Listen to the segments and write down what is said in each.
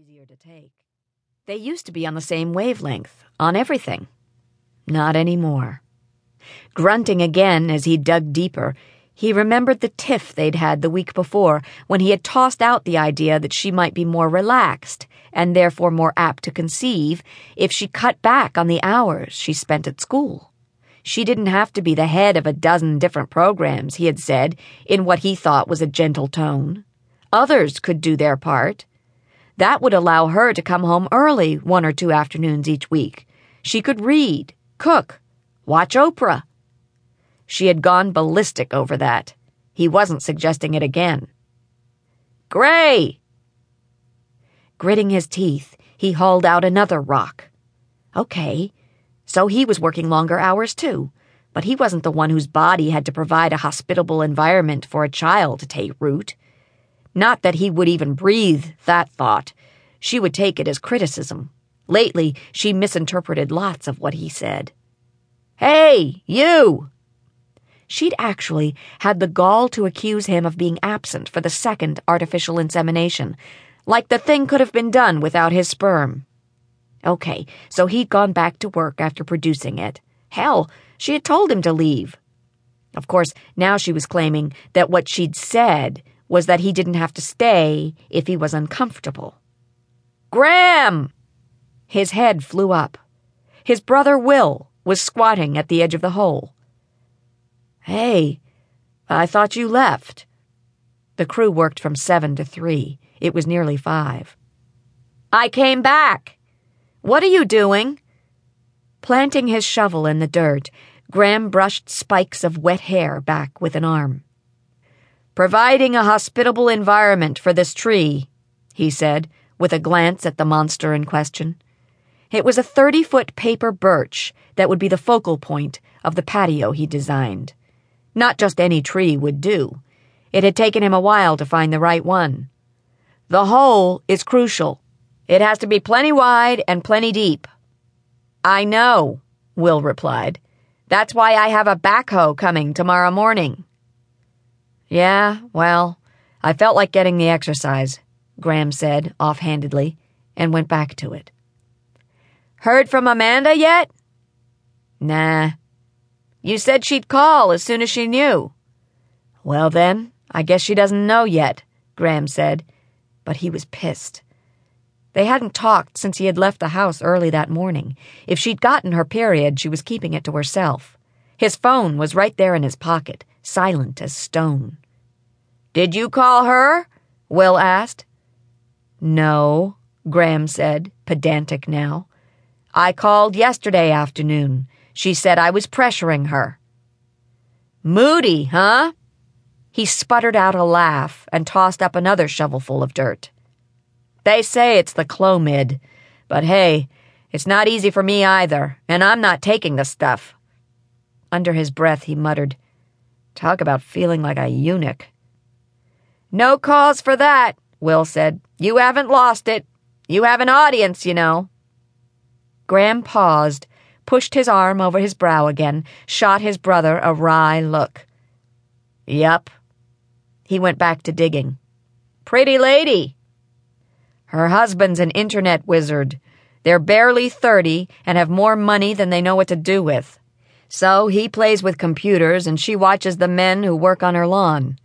easier to take. They used to be on the same wavelength, on everything. Not anymore. Grunting again as he dug deeper, he remembered the tiff they'd had the week before when he had tossed out the idea that she might be more relaxed and therefore more apt to conceive if she cut back on the hours she spent at school. She didn't have to be the head of a dozen different programs, he had said, in what he thought was a gentle tone. Others could do their part. That would allow her to come home early one or two afternoons each week. She could read, cook, watch Oprah. She had gone ballistic over that. He wasn't suggesting it again. Gray! Gritting his teeth, he hauled out another rock. Okay, so he was working longer hours too, but he wasn't the one whose body had to provide a hospitable environment for a child to take root. Not that he would even breathe that thought. She would take it as criticism. Lately, she misinterpreted lots of what he said. Hey, you! She'd actually had the gall to accuse him of being absent for the second artificial insemination, like the thing could have been done without his sperm. Okay, so he'd gone back to work after producing it. Hell, she had told him to leave. Of course, now she was claiming that what she'd said was that he didn't have to stay if he was uncomfortable. Graham! His head flew up. His brother Will was squatting at the edge of the hole. Hey, I thought you left. The crew worked from seven to three. It was nearly five. I came back. What are you doing? Planting his shovel in the dirt, Graham brushed spikes of wet hair back with an arm. Providing a hospitable environment for this tree, he said, with a glance at the monster in question. It was a 30 foot paper birch that would be the focal point of the patio he designed. Not just any tree would do. It had taken him a while to find the right one. The hole is crucial. It has to be plenty wide and plenty deep. I know, Will replied. That's why I have a backhoe coming tomorrow morning. Yeah, well, I felt like getting the exercise, Graham said offhandedly, and went back to it. Heard from Amanda yet? Nah. You said she'd call as soon as she knew. Well, then, I guess she doesn't know yet, Graham said, but he was pissed. They hadn't talked since he had left the house early that morning. If she'd gotten her period, she was keeping it to herself. His phone was right there in his pocket, silent as stone. Did you call her? Will asked. No, Graham said, pedantic now. I called yesterday afternoon. She said I was pressuring her. Moody, huh? He sputtered out a laugh and tossed up another shovelful of dirt. They say it's the Clomid, but hey, it's not easy for me either, and I'm not taking the stuff. Under his breath, he muttered, Talk about feeling like a eunuch. No cause for that, Will said. You haven't lost it. You have an audience, you know. Graham paused, pushed his arm over his brow again, shot his brother a wry look. Yup. He went back to digging. Pretty lady. Her husband's an internet wizard. They're barely 30 and have more money than they know what to do with. So he plays with computers and she watches the men who work on her lawn.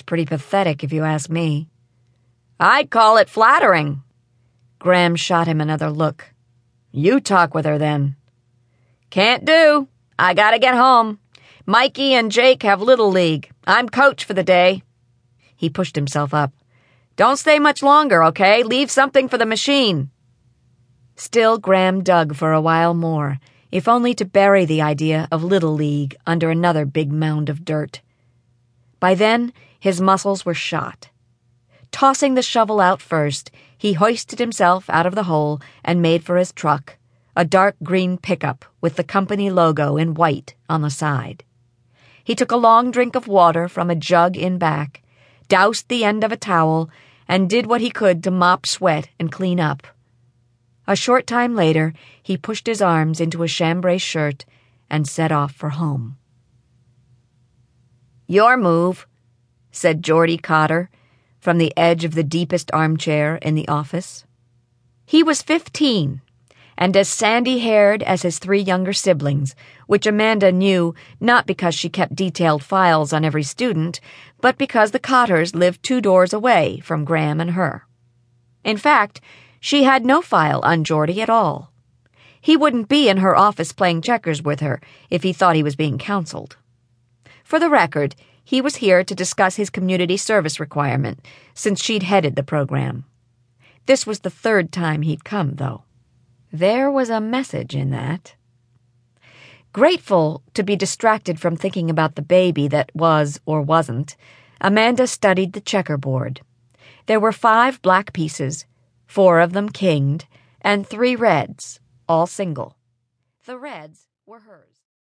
It's pretty pathetic if you ask me. I'd call it flattering. Graham shot him another look. You talk with her then. Can't do. I gotta get home. Mikey and Jake have Little League. I'm coach for the day. He pushed himself up. Don't stay much longer, okay? Leave something for the machine. Still, Graham dug for a while more, if only to bury the idea of Little League under another big mound of dirt. By then, his muscles were shot. Tossing the shovel out first, he hoisted himself out of the hole and made for his truck, a dark green pickup with the company logo in white on the side. He took a long drink of water from a jug in back doused the end of a towel, and did what he could to mop sweat and clean up. A short time later, he pushed his arms into a chambray shirt and set off for home. Your move, said Geordie Cotter from the edge of the deepest armchair in the office. He was 15 and as sandy haired as his three younger siblings, which Amanda knew not because she kept detailed files on every student, but because the Cotters lived two doors away from Graham and her. In fact, she had no file on Geordie at all. He wouldn't be in her office playing checkers with her if he thought he was being counseled. For the record, he was here to discuss his community service requirement, since she'd headed the program. This was the third time he'd come, though. There was a message in that. Grateful to be distracted from thinking about the baby that was or wasn't, Amanda studied the checkerboard. There were five black pieces, four of them kinged, and three reds, all single. The reds were hers.